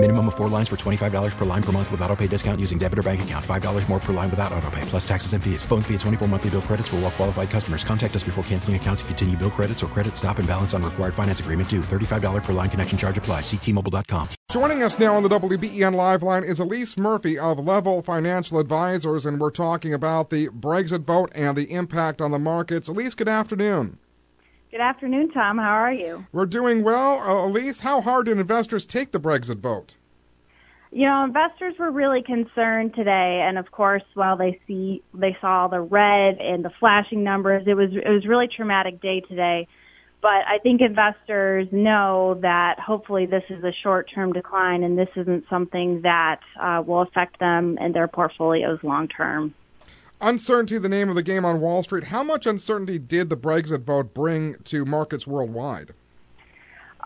Minimum of four lines for $25 per line per month with auto pay discount using debit or bank account. $5 more per line without auto pay, plus taxes and fees. Phone fee at 24 monthly bill credits for all well qualified customers. Contact us before canceling account to continue bill credits or credit stop and balance on required finance agreement due. $35 per line connection charge apply. Ctmobile.com. Joining us now on the WBEN Live line is Elise Murphy of Level Financial Advisors, and we're talking about the Brexit vote and the impact on the markets. Elise, good afternoon. Good afternoon, Tom. How are you? We're doing well. Uh, Elise, how hard did investors take the Brexit vote? You know, investors were really concerned today, and of course, while they see they saw the red and the flashing numbers, it was it was really traumatic day today. But I think investors know that hopefully this is a short-term decline, and this isn't something that uh, will affect them and their portfolios long term. Uncertainty, the name of the game on Wall Street. How much uncertainty did the Brexit vote bring to markets worldwide?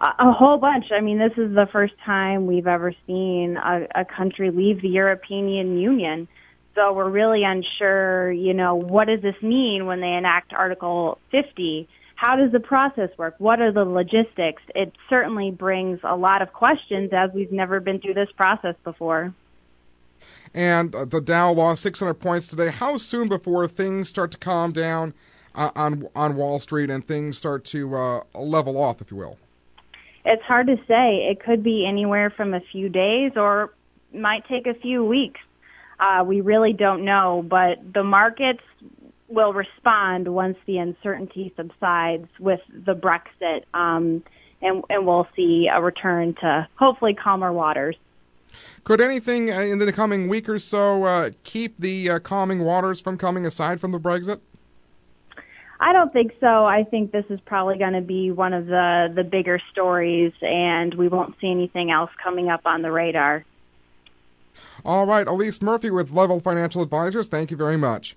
A whole bunch. I mean, this is the first time we've ever seen a, a country leave the European Union. So we're really unsure, you know, what does this mean when they enact Article 50? How does the process work? What are the logistics? It certainly brings a lot of questions as we've never been through this process before. And uh, the Dow lost 600 points today. How soon before things start to calm down uh, on on Wall Street and things start to uh, level off, if you will? It's hard to say. It could be anywhere from a few days or might take a few weeks. Uh, we really don't know, but the markets will respond once the uncertainty subsides with the Brexit, um, and, and we'll see a return to hopefully calmer waters. Could anything uh, in the coming week or so uh, keep the uh, calming waters from coming aside from the Brexit? I don't think so. I think this is probably going to be one of the the bigger stories, and we won't see anything else coming up on the radar. All right, Elise Murphy with Level Financial Advisors. Thank you very much.